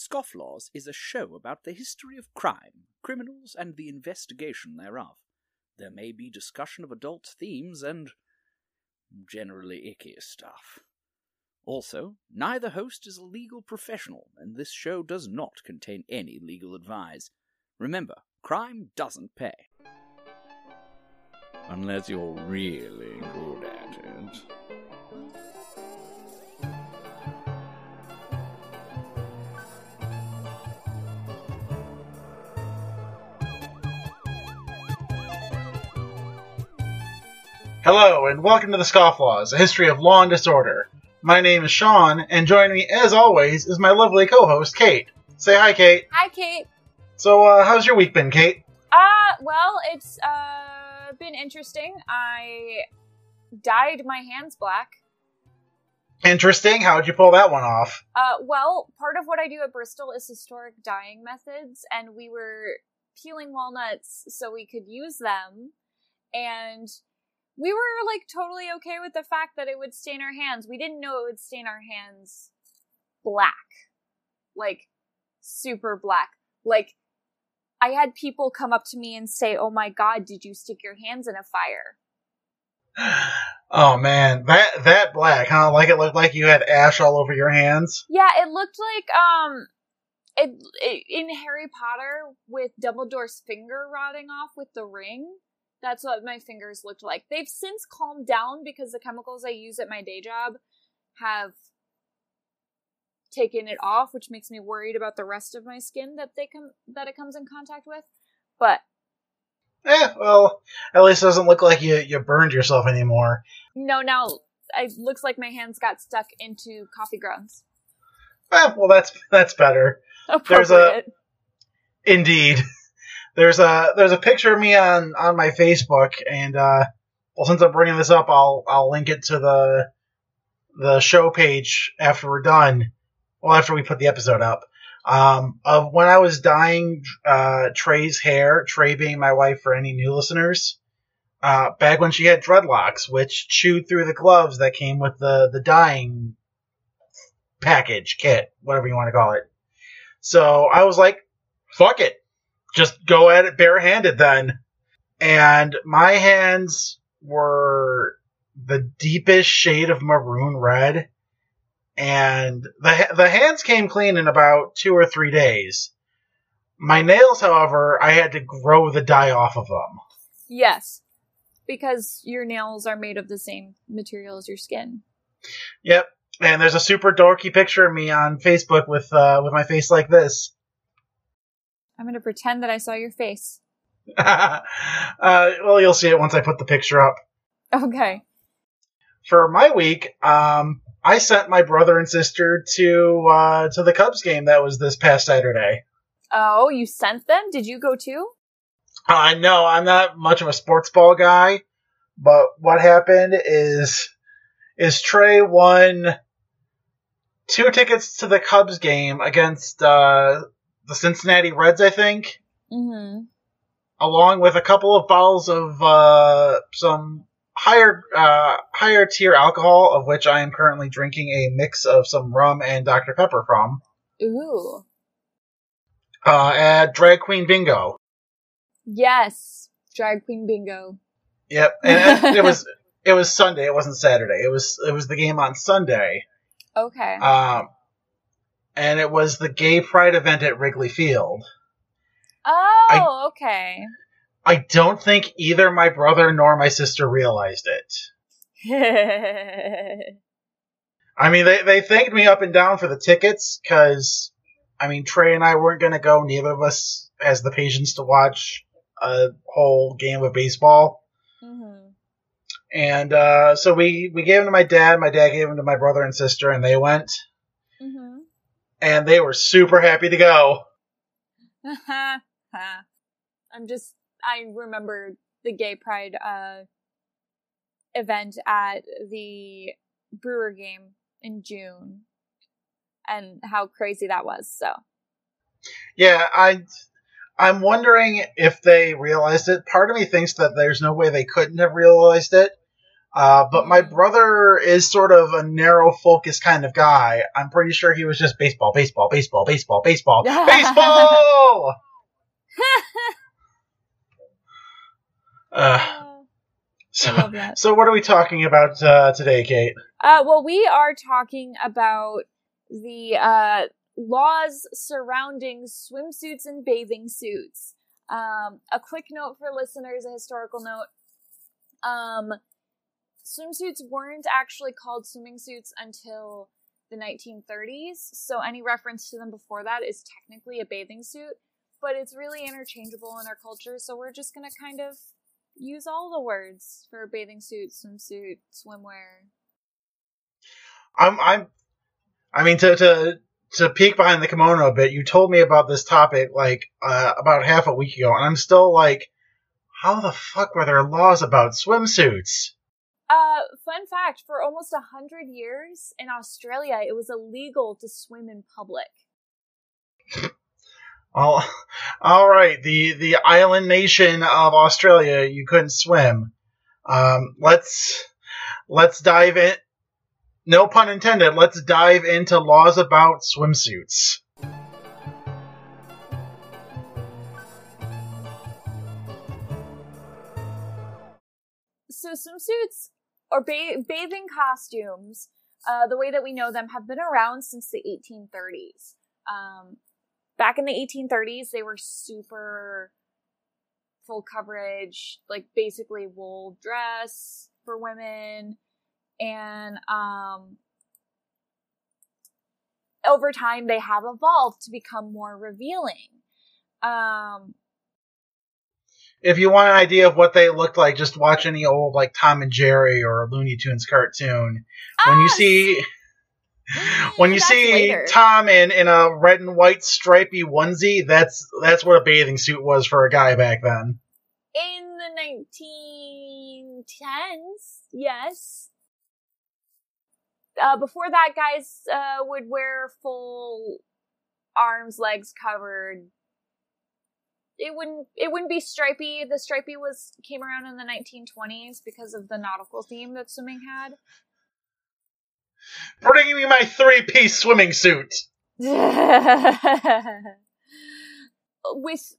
Scofflaws is a show about the history of crime, criminals, and the investigation thereof. There may be discussion of adult themes and generally icky stuff. Also, neither host is a legal professional, and this show does not contain any legal advice. Remember, crime doesn't pay. Unless you're really good Hello, and welcome to the Scofflaws, a history of law and disorder. My name is Sean, and joining me, as always, is my lovely co-host, Kate. Say hi, Kate. Hi, Kate. So, uh, how's your week been, Kate? Uh, well, it's uh been interesting. I dyed my hands black. Interesting. How'd you pull that one off? Uh, well, part of what I do at Bristol is historic dyeing methods, and we were peeling walnuts so we could use them, and we were like totally okay with the fact that it would stain our hands. We didn't know it would stain our hands black, like super black. Like I had people come up to me and say, "Oh my god, did you stick your hands in a fire?" Oh man, that that black, huh? Like it looked like you had ash all over your hands. Yeah, it looked like um it, it in Harry Potter with Dumbledore's finger rotting off with the ring. That's what my fingers looked like. They've since calmed down because the chemicals I use at my day job have taken it off, which makes me worried about the rest of my skin that they come that it comes in contact with. But Eh, well, at least it doesn't look like you you burned yourself anymore. no, now it looks like my hands got stuck into coffee grounds. Eh, well, that's that's better. There's a- Indeed. There's a there's a picture of me on on my Facebook, and uh, well, since I'm bringing this up, I'll I'll link it to the the show page after we're done. Well, after we put the episode up, um, of when I was dyeing uh, Trai's hair. Trai being my wife for any new listeners. Uh, back when she had dreadlocks, which chewed through the gloves that came with the the dyeing package kit, whatever you want to call it. So I was like, fuck it. Just go at it barehanded then. And my hands were the deepest shade of maroon red. And the, the hands came clean in about two or three days. My nails, however, I had to grow the dye off of them. Yes. Because your nails are made of the same material as your skin. Yep. And there's a super dorky picture of me on Facebook with uh, with my face like this. I'm gonna pretend that I saw your face. uh, well, you'll see it once I put the picture up. Okay. For my week, um, I sent my brother and sister to uh, to the Cubs game that was this past Saturday. Oh, you sent them? Did you go too? I know I'm not much of a sports ball guy, but what happened is is Trai won two tickets to the Cubs game against uh, the Cincinnati Reds, I think, Mm-hmm. along with a couple of bottles of uh, some higher uh, higher tier alcohol, of which I am currently drinking a mix of some rum and Dr Pepper from. Ooh. Uh, at Drag Queen Bingo. Yes. Drag queen bingo. Yep, and it was it was Sunday. It wasn't Saturday. It was it was the game on Sunday. Okay. Um, and it was the Gay Pride event at Wrigley Field. oh, okay. I don't think either my brother nor my sister realized it. I mean, they, they thanked me up and down for the tickets because, I mean, Trai and I weren't going to go. Neither of us has the patience to watch a whole game of baseball. Mm-hmm. And uh, so we, we gave them to my dad. My dad gave them to my brother and sister, and they went. And they were super happy to go. I'm just I remember the gay pride uh event at the Brewer game in June and how crazy that was. So Yeah, I I'm wondering if they realized it. Part of me thinks that there's no way they couldn't have realized it, Uh, but my brother is sort of a narrow focus kind of guy. I'm pretty sure he was just baseball, baseball, baseball, baseball, baseball, baseball. uh, so, so what are we talking about uh, today, Kate? Uh, well, we are talking about the uh, laws surrounding swimsuits and bathing suits. Um, a quick note for listeners, a historical note. Um, swimsuits weren't actually called swimming suits until the 1930s, so any reference to them before that is technically a bathing suit, but it's really interchangeable in our culture, so we're just gonna kind of use all the words for bathing suit, swimsuit, swimwear. I'm, I'm, I mean, to to to peek behind the kimono a bit, you told me about this topic like uh, about half a week ago, and I'm still like, how the fuck were there laws about swimsuits? Uh, fun fact: for almost a hundred years in Australia, it was illegal to swim in public. All, all right, the the island nation of Australia, you couldn't swim. Um, let's let's dive in. No pun intended. Let's dive into laws about swimsuits. So swimsuits or ba- bathing costumes, uh, the way that we know them, have been around since the 1830s. Um, back in the 1830s, they were super full coverage, like basically wool dress for women, and um, over time they have evolved to become more revealing. Um, If you want an idea of what they looked like, just watch any old like Tom and Jerry or Looney Tunes cartoon. When you ah, see when you that's see later. Tom in, in a red and white stripy onesie, that's that's what a bathing suit was for a guy back then. in the 1910s, yes. Uh, before that, guys uh, would wear full arms, legs covered. It wouldn't. It wouldn't be stripy. The stripy was came around in the 1920s because of the nautical theme that swimming had. Bring me my three piece swimming suit. With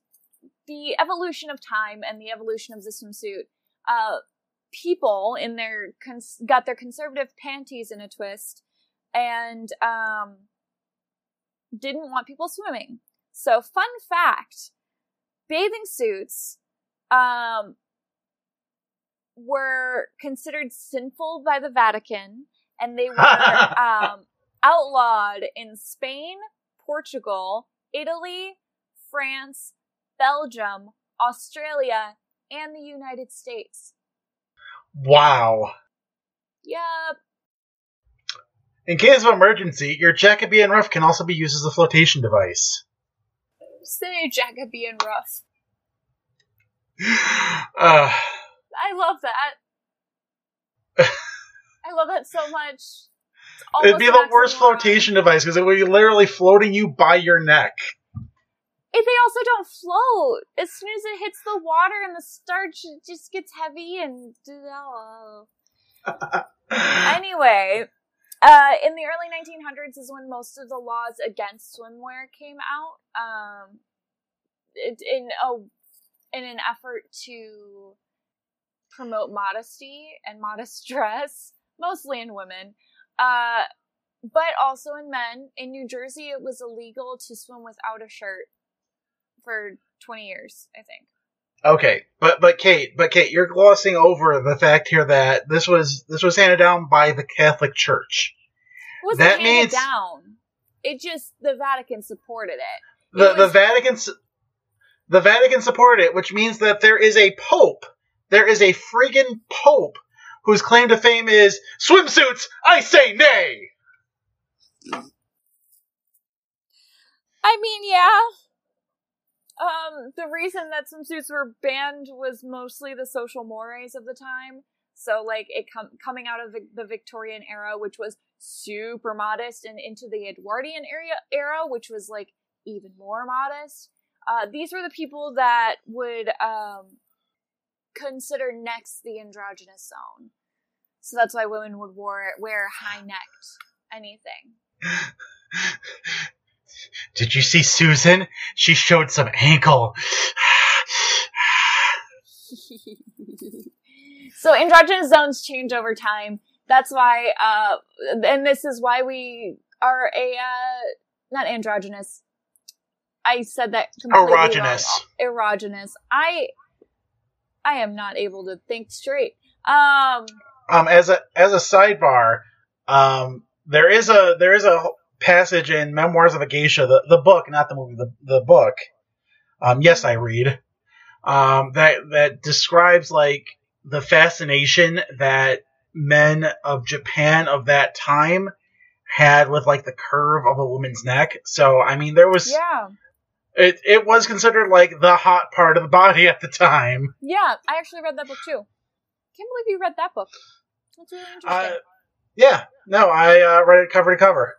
the evolution of time and the evolution of the swimsuit, uh, people in their cons- got their conservative panties in a twist and um, didn't want people swimming. So, fun fact: bathing suits um, were considered sinful by the Vatican, and they were um, outlawed in Spain, Portugal, Italy, France, Belgium, Australia, and the United States. Wow. Yep. In case of emergency, your Jacobean ruff can also be used as a flotation device. Say Jacobean ruff. Uh, I love that. I love that so much. It'd be the worst flotation device because it would be literally floating you by your neck. If they also don't float. As soon as it hits the water and the starch, it just gets heavy and. Anyway, uh, in the early 1900s is when most of the laws against swimwear came out. Um, in a in an effort to promote modesty and modest dress, mostly in women, uh, but also in men. In New Jersey, it was illegal to swim without a shirt for 20 years, I think. Okay, but but Kate, but Kate, you're glossing over the fact here that this was this was handed down by the Catholic Church. It wasn't That handed means- down. It just the Vatican supported it. The It the was- Vatican the Vatican supported it, which means that there is a pope. There is a friggin' pope whose claim to fame is swimsuits. I say nay. I mean, yeah. Um, the reason that swimsuits were banned was mostly the social mores of the time. So, like, it com- coming out of the, the Victorian era, which was super modest, and into the Edwardian era, which was like even more modest. Uh, these were the people that would um, consider next the androgynous zone. So that's why women would wear wear high necked anything. Did you see Susan? She showed some ankle. so androgynous zones change over time. That's why, uh, and this is why we are a uh, not androgynous. I said that completely Erogenous. wrong. Erogenous. I I am not able to think straight. Um, Um, as a as a sidebar, um, there is a there is a passage in Memoirs of a Geisha, the, the book, not the movie, the the book. Um, yes, I read. Um, that that describes like the fascination that men of Japan of that time had with like the curve of a woman's neck. So I mean, there was yeah, it it was considered like the hot part of the body at the time. yeah. I actually read that book too. Can't believe you read that book. That's really interesting. Uh, yeah, no, I uh, read it cover to cover.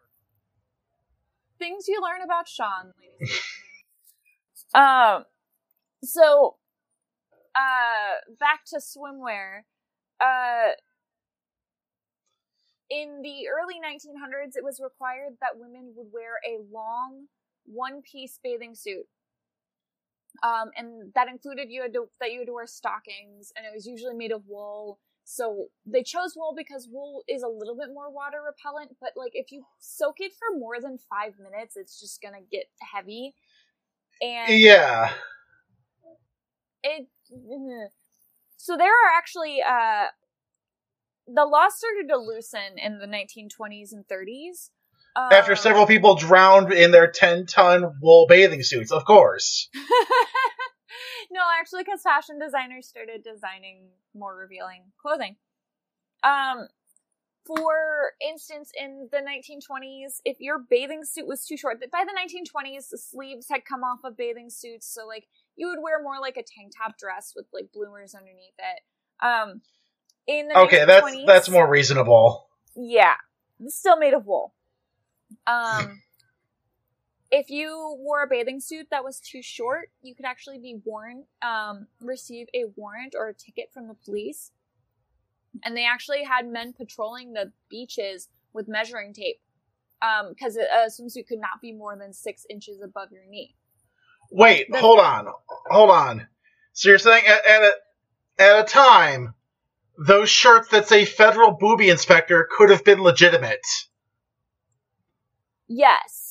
Things you learn about Sean, um, so, uh, back to swimwear. Uh, in the early 1900s, it was required that women would wear a long one-piece bathing suit. Um, and that included you had to, that you had to wear stockings, and it was usually made of wool. So they chose wool because wool is a little bit more water repellent, but like if you soak it for more than five minutes, it's just gonna get heavy. And Yeah. it so there are actually uh the law started to loosen in the 1920s and 30s. After Um, several people drowned in their 10 ton wool bathing suits, of course. no, actually, because fashion designers started designing more revealing clothing. Um, for instance, in the 1920s, if your bathing suit was too short, by the 1920s, the sleeves had come off of bathing suits, so like you would wear more like a tank top dress with like bloomers underneath it. Um, in the Okay, that's 1920s, that's more reasonable. yeah, it's still made of wool. Um, if you wore a bathing suit that was too short, you could actually be warned, um, receive a warrant or a ticket from the police. And they actually had men patrolling the beaches with measuring tape, um, because a a swimsuit could not be more than six inches above your knee. Wait, hold on. Hold on. So you're saying at, at, a, at a time, those shirts that say federal booby inspector could have been legitimate. Yes,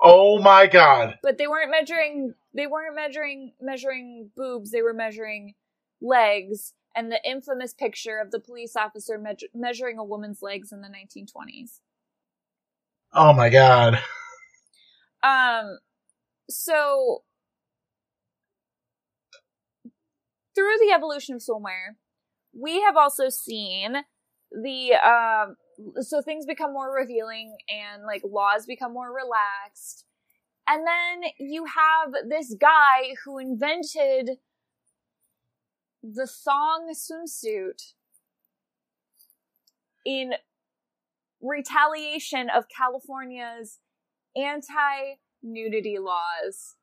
Oh my god. but they weren't measuring. They weren't measuring measuring boobs. They were measuring legs. And the infamous picture of the police officer measur- measuring a woman's legs in the 1920s. Oh my god. Um, so through the evolution of swimwear, we have also seen the um, so things become more revealing and like laws become more relaxed, and then you have this guy who invented the thong swimsuit in retaliation of California's anti nudity laws.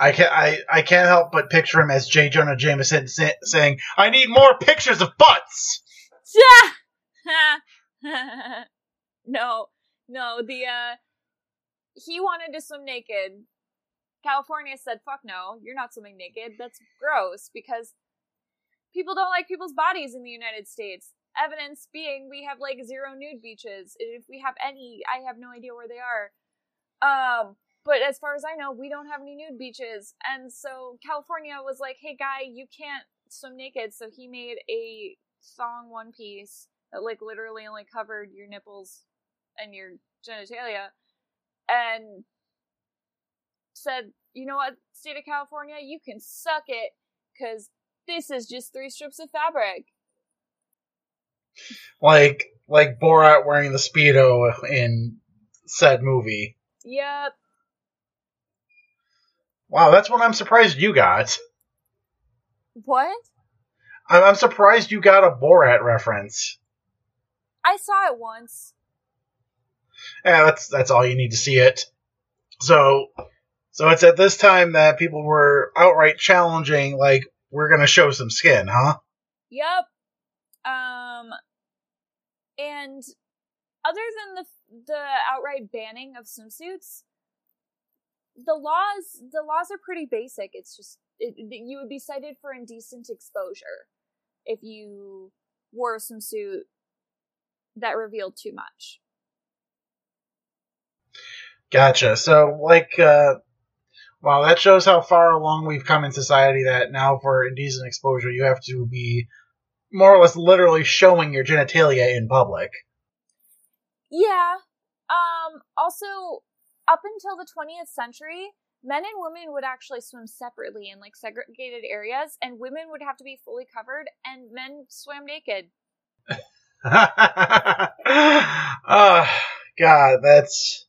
I can't, I, I can't help but picture him as J. Jonah Jameson sa- saying, I need more pictures of butts! no, no, the uh he wanted to swim naked. California said, "Fuck no, you're not swimming naked. That's gross because people don't like people's bodies in the United States." Evidence being we have like zero nude beaches. If we have any, I have no idea where they are. Um, but as far as I know, we don't have any nude beaches. And so California was like, "Hey guy, you can't swim naked." So he made a thong one piece that like literally only covered your nipples and your genitalia and said, "You know what, state of California, you can suck it cuz this is just three strips of fabric." Like, like Borat wearing the Speedo in said movie. Yep. Wow, that's what I'm surprised you got. What? I'm, I'm surprised you got a Borat reference. I saw it once. Yeah, that's that's all you need to see it. So, so it's at this time that people were outright challenging, like, we're gonna show some skin, huh? Yep. Um, and other than the the outright banning of swimsuits, the laws the laws are pretty basic. It's just it, you would be cited for indecent exposure if you wore a swimsuit that revealed too much. Gotcha. So, like, uh, wow, that shows how far along we've come in society. That now, for indecent exposure, you have to be more or less literally showing your genitalia in public. Yeah. Um. Also, up until the 20th century, men and women would actually swim separately in like segregated areas, and women would have to be fully covered, and men swam naked. Oh, God, that's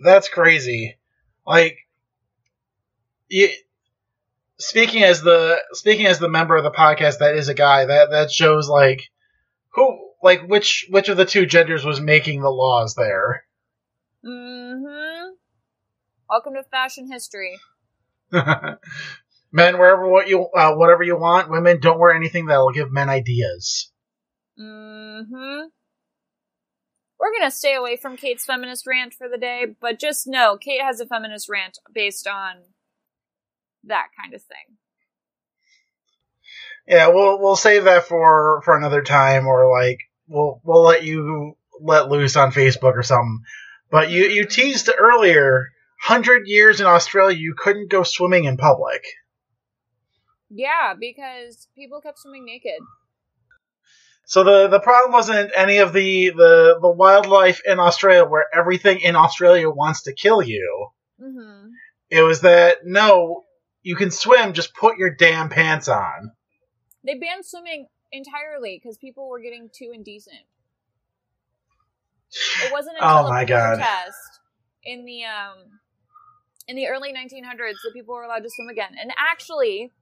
that's crazy. Like, you, speaking as the speaking as the member of the podcast that is a guy, that that shows like who like which which of the two genders was making the laws there. Mm-hmm. Welcome to fashion history. men wherever what you uh, whatever you want. Women don't wear anything that'll give men ideas. Mm-hmm. We're gonna stay away from Kate's feminist rant for the day, but just know Kate has a feminist rant based on that kind of thing. Yeah, we'll we'll save that for for another time, or like we'll we'll let you let loose on Facebook or something. But you you teased earlier, hundred years in Australia, you couldn't go swimming in public. Yeah, because people kept swimming naked. So the the problem wasn't any of the the the wildlife in Australia where everything in Australia wants to kill you. Mm-hmm. It was that no, you can swim, just put your damn pants on. They banned swimming entirely because people were getting too indecent. It wasn't until Oh a my God. protest in the um in the early 1900s that people were allowed to swim again. And actually,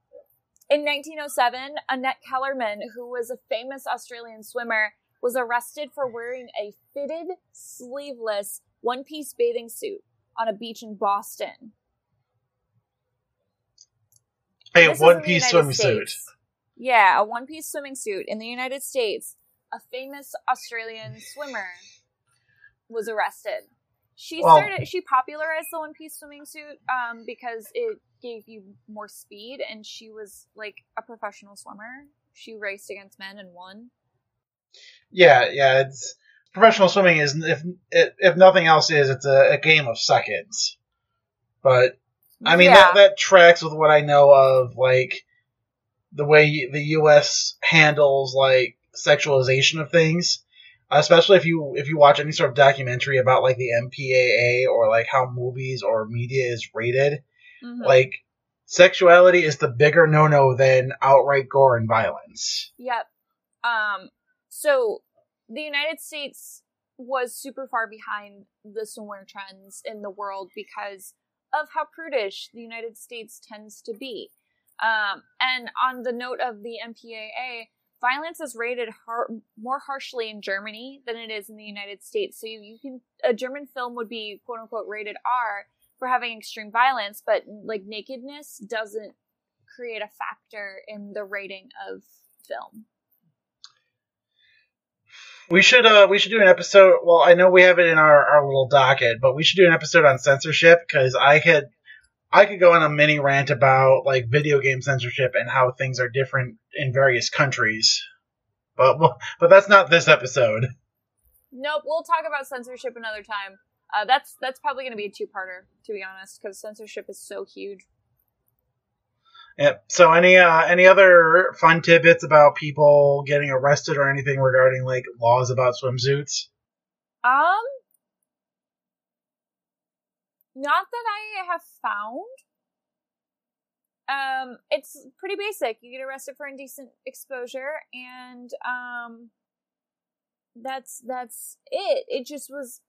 in 1907, Annette Kellerman, who was a famous Australian swimmer, was arrested for wearing a fitted, sleeveless, one-piece bathing suit on a beach in Boston. Hey, in one piece swimsuit. States. Yeah, a one piece swimming suit in the United States. A famous Australian swimmer was arrested. She Well- started. She popularized the one piece swimming suit um, because it gave you more speed, and she was like a professional swimmer. She raced against men and won. Yeah, yeah. It's professional swimming is if if nothing else is it's a, a game of seconds. But I mean Yeah. that that tracks with what I know of like the way the U.S. handles like sexualization of things, especially if you if you watch any sort of documentary about like the MPAA or like how movies or media is rated. Mhm. Like sexuality is the bigger no no than outright gore and violence. Yep. Um, so the United States was super far behind the swimwear trends in the world because of how prudish the United States tends to be. Um, and on the note of the MPAA, violence is rated har- more harshly in Germany than it is in the United States. So you, you can a German film would be quote unquote rated R for having extreme violence, but like nakedness doesn't create a factor in the rating of film. We should uh we should do an episode. Well, I know we have it in our, our little docket, but we should do an episode on censorship because I could I could go on a mini rant about like video game censorship and how things are different in various countries. But well, but that's not this episode. Nope, we'll talk about censorship another time. Uh, that's that's probably going to be a two-parter, to be honest, because censorship is so huge. Yep. So any uh any other fun tidbits about people getting arrested or anything regarding like laws about swimsuits? Um, not that I have found. Um, it's pretty basic. You get arrested for indecent exposure, and um, that's that's it. It just was.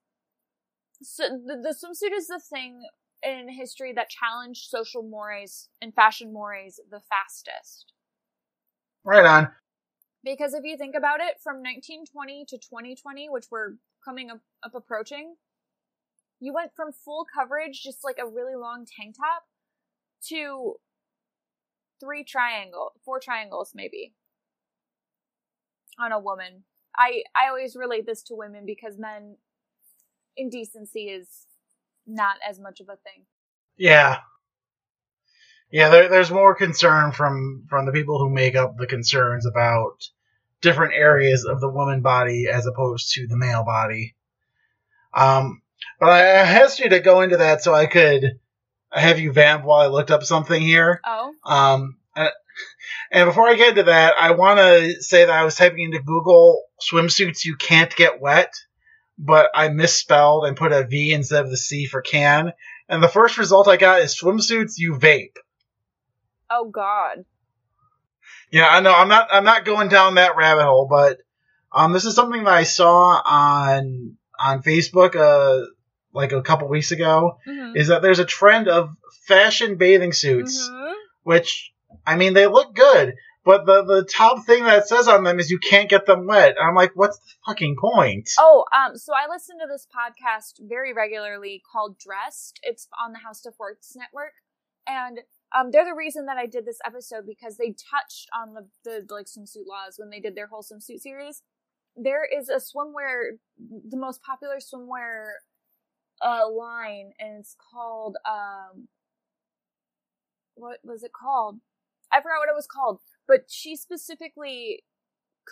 So the, the swimsuit is the thing in history that challenged social mores and fashion mores the fastest. Right on. Because if you think about it, from 1920 to 2020, which we're coming up, up approaching, you went from full coverage, just like a really long tank top, to three triangle, four triangles maybe. on a woman. I I always relate this to women because men indecency is not as much of a thing. Yeah. Yeah, there, there's more concern from from the people who make up the concerns about different areas of the woman body as opposed to the male body. Um, but I asked you to go into that so I could have you vamp while I looked up something here. Oh, Um, and, and before I get into that, I want to say that I was typing into Google swimsuits you can't get wet, but I misspelled and put a V instead of the C for can. And the first result I got is swimsuits you vape. oh God. Yeah, I know. I'm not. I'm not going down that rabbit hole, but um, this is something that I saw on on Facebook uh like a couple weeks ago. Mm-hmm. Is that there's a trend of fashion bathing suits. Mhm. which I mean they look good, but the the top thing that says on them is you can't get them wet. And I'm like, what's the fucking point? Oh, um, so I listen to this podcast very regularly called Dressed. It's on the HowStuffWorks network, and um, they're the reason that I did this episode because they touched on the the like swimsuit laws when they did their whole swimsuit series. There is a swimwear, the most popular swimwear uh, line, and it's called um, what was it called? I forgot what it was called, but she specifically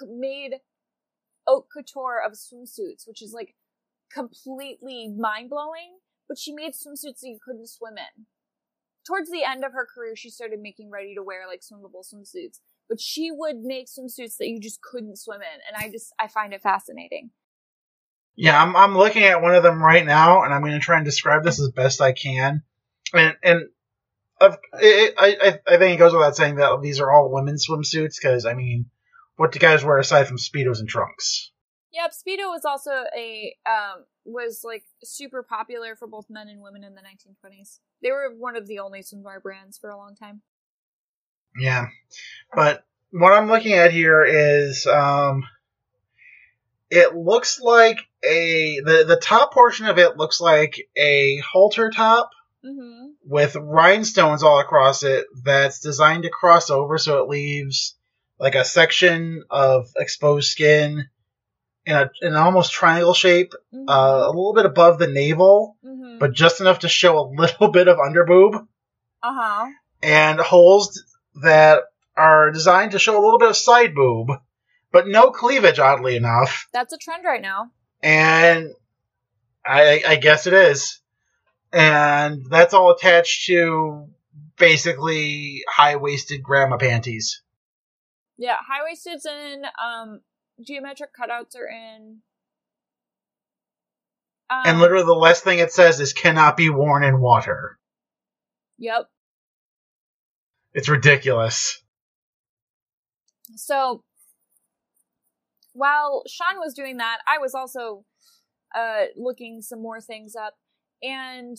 made haute couture of swimsuits, which is like completely mind blowing. But she made swimsuits that you couldn't swim in. Towards the end of her career, she started making ready to wear like swimmable swimsuits. But she would make swimsuits that you just couldn't swim in, and I just I find it fascinating. Yeah, I'm I'm looking at one of them right now, and I'm going to try and describe this as best I can. And and of, it, I I I think it goes without saying that these are all women's swimsuits because I mean, what do guys wear aside from speedos and trunks? Yep, Speedo was also a um was like super popular for both men and women in the 1920s. They were one of the only swimwear brands for a long time. Yeah, but what I'm looking at here is um, it looks like a the the top portion of it looks like a halter top Mm-hmm. With rhinestones all across it that's designed to cross over so it leaves like a section of exposed skin in, a, in an almost triangle shape Mm-hmm. uh, a little bit above the navel mm-hmm. but just enough to show a little bit of underboob uh huh. and holes that are designed to show a little bit of side boob but no cleavage oddly enough That's a trend right now. and I, I guess it is. And that's all attached to basically high waisted grandma panties. Yeah, high waisted's in. Um, geometric cutouts are in. Um, and literally the last thing it says is cannot be worn in water. Yep. It's ridiculous. So while Sean was doing that, I was also uh, looking some more things up. And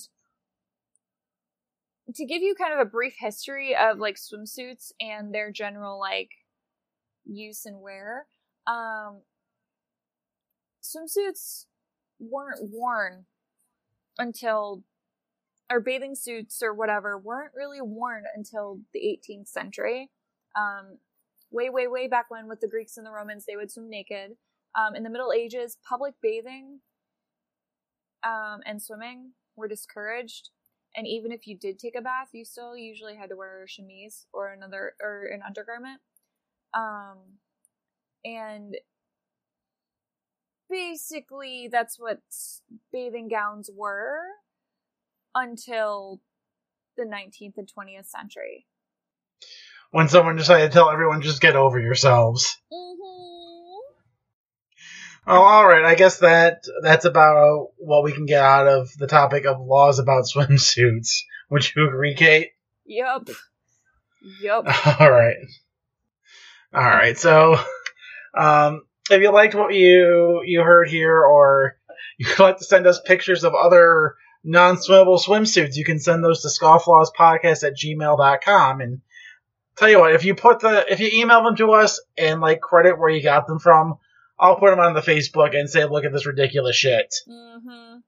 to give you kind of a brief history of like swimsuits and their general like use and wear, um, swimsuits weren't worn until or bathing suits or whatever weren't really worn until the 18th century. Um, way, way, way back when with the Greeks and the Romans, they would swim naked. Um, in the Middle Ages, public bathing um, and swimming were discouraged. And even if you did take a bath, you still usually had to wear a chemise or another or an undergarment. Um, and basically, that's what bathing gowns were until the 19th and 20th century. When someone decided to tell everyone just get over yourselves. Mm-hmm. Oh, all right. I guess that that's about what we can get out of the topic of laws about swimsuits. Would you agree, Kate? Yep. Yup. All right. All right. So, um, if you liked what you you heard here, or you'd like to send us pictures of other non-swimmable swimsuits, you can send those to scofflawspodcast at gmail.com. And tell you what, if you put the if you email them to us and like credit where you got them from, I'll put them on the Facebook and say, look at this ridiculous shit. Mm-hmm.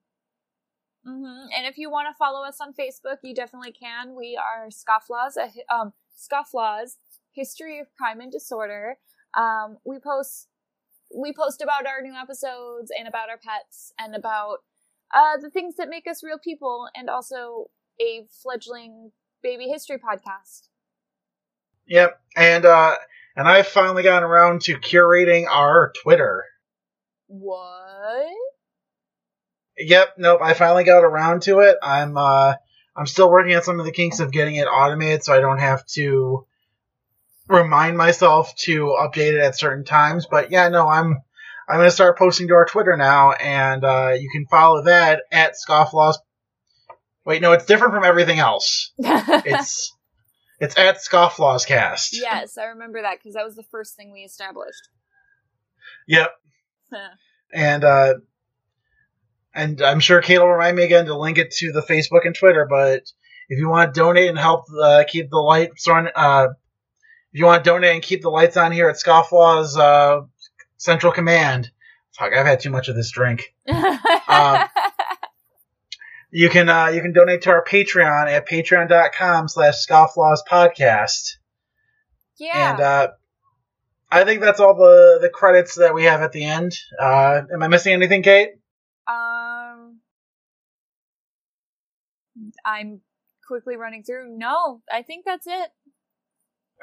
Mm-hmm. And if you want to follow us on Facebook, you definitely can. We are Scofflaws, um, Scofflaws, History of Crime and Disorder. Um, we post we post about our new episodes and about our pets and about uh, the things that make us real people and also a fledgling baby history podcast. Yep, and uh, and I've finally gotten around to curating our Twitter. What? Yep, nope. I finally got around to it. I'm uh, I'm still working on some of the kinks of getting it automated, so I don't have to remind myself to update it at certain times. But yeah, no, I'm I'm gonna start posting to our Twitter now, and uh, you can follow that at Scofflaws. Wait, no, it's different from everything else. It's it's at Scofflaws Cast. yes, I remember that because that was the first thing we established. Yep. and uh, and I'm sure Kate will remind me again to link it to the Facebook and Twitter. But if you want to donate and help uh, keep the lights on, uh, if you want to donate and keep the lights on here at Scofflaw's uh, Central Command, fuck, I've had too much of this drink. Um, you can uh, you can donate to our Patreon at patreon.com slash scofflaws podcast. yeah. And uh, I think that's all the, the credits that we have at the end. Uh, am I missing anything, Kate? Um, I'm quickly running through. No, I think that's it.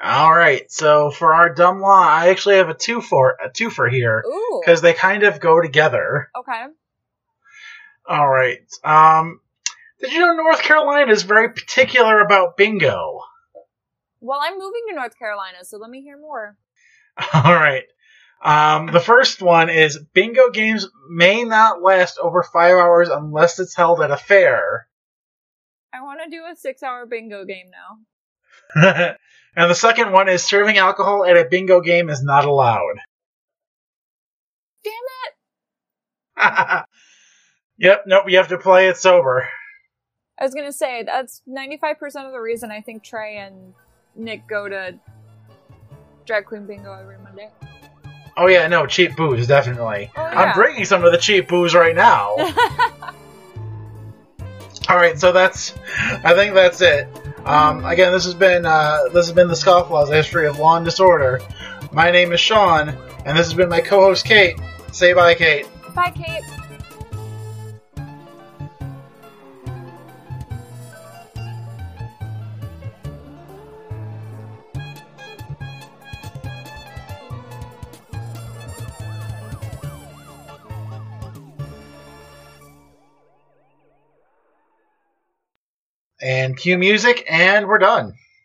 All right. So for our dumb law, I actually have a two for a two for here because they kind of go together. Okay. All right. Um, did you know North Carolina is very particular about bingo? Well, I'm moving to North Carolina, so let me hear more. All right. Um, the first one is bingo games may not last over five hours unless it's held at a fair. I want to do a six-hour bingo game now. and the second one is serving alcohol at a bingo game is not allowed. Damn it! yep, nope, you have to play it sober. I was gonna say that's 95% of the reason I think Trai and Nick go to drag queen bingo every Monday. Oh yeah, no, cheap booze, definitely. Oh, I'm yeah. bringing some of the cheap booze right now. All right, so that's, I think that's it. Um, again, this has been uh, this has been the Scofflaws history of law and disorder. My name is Sean, and this has been my co-host Kate. Say bye, Kate. Bye, Kate. And cue music, and we're done.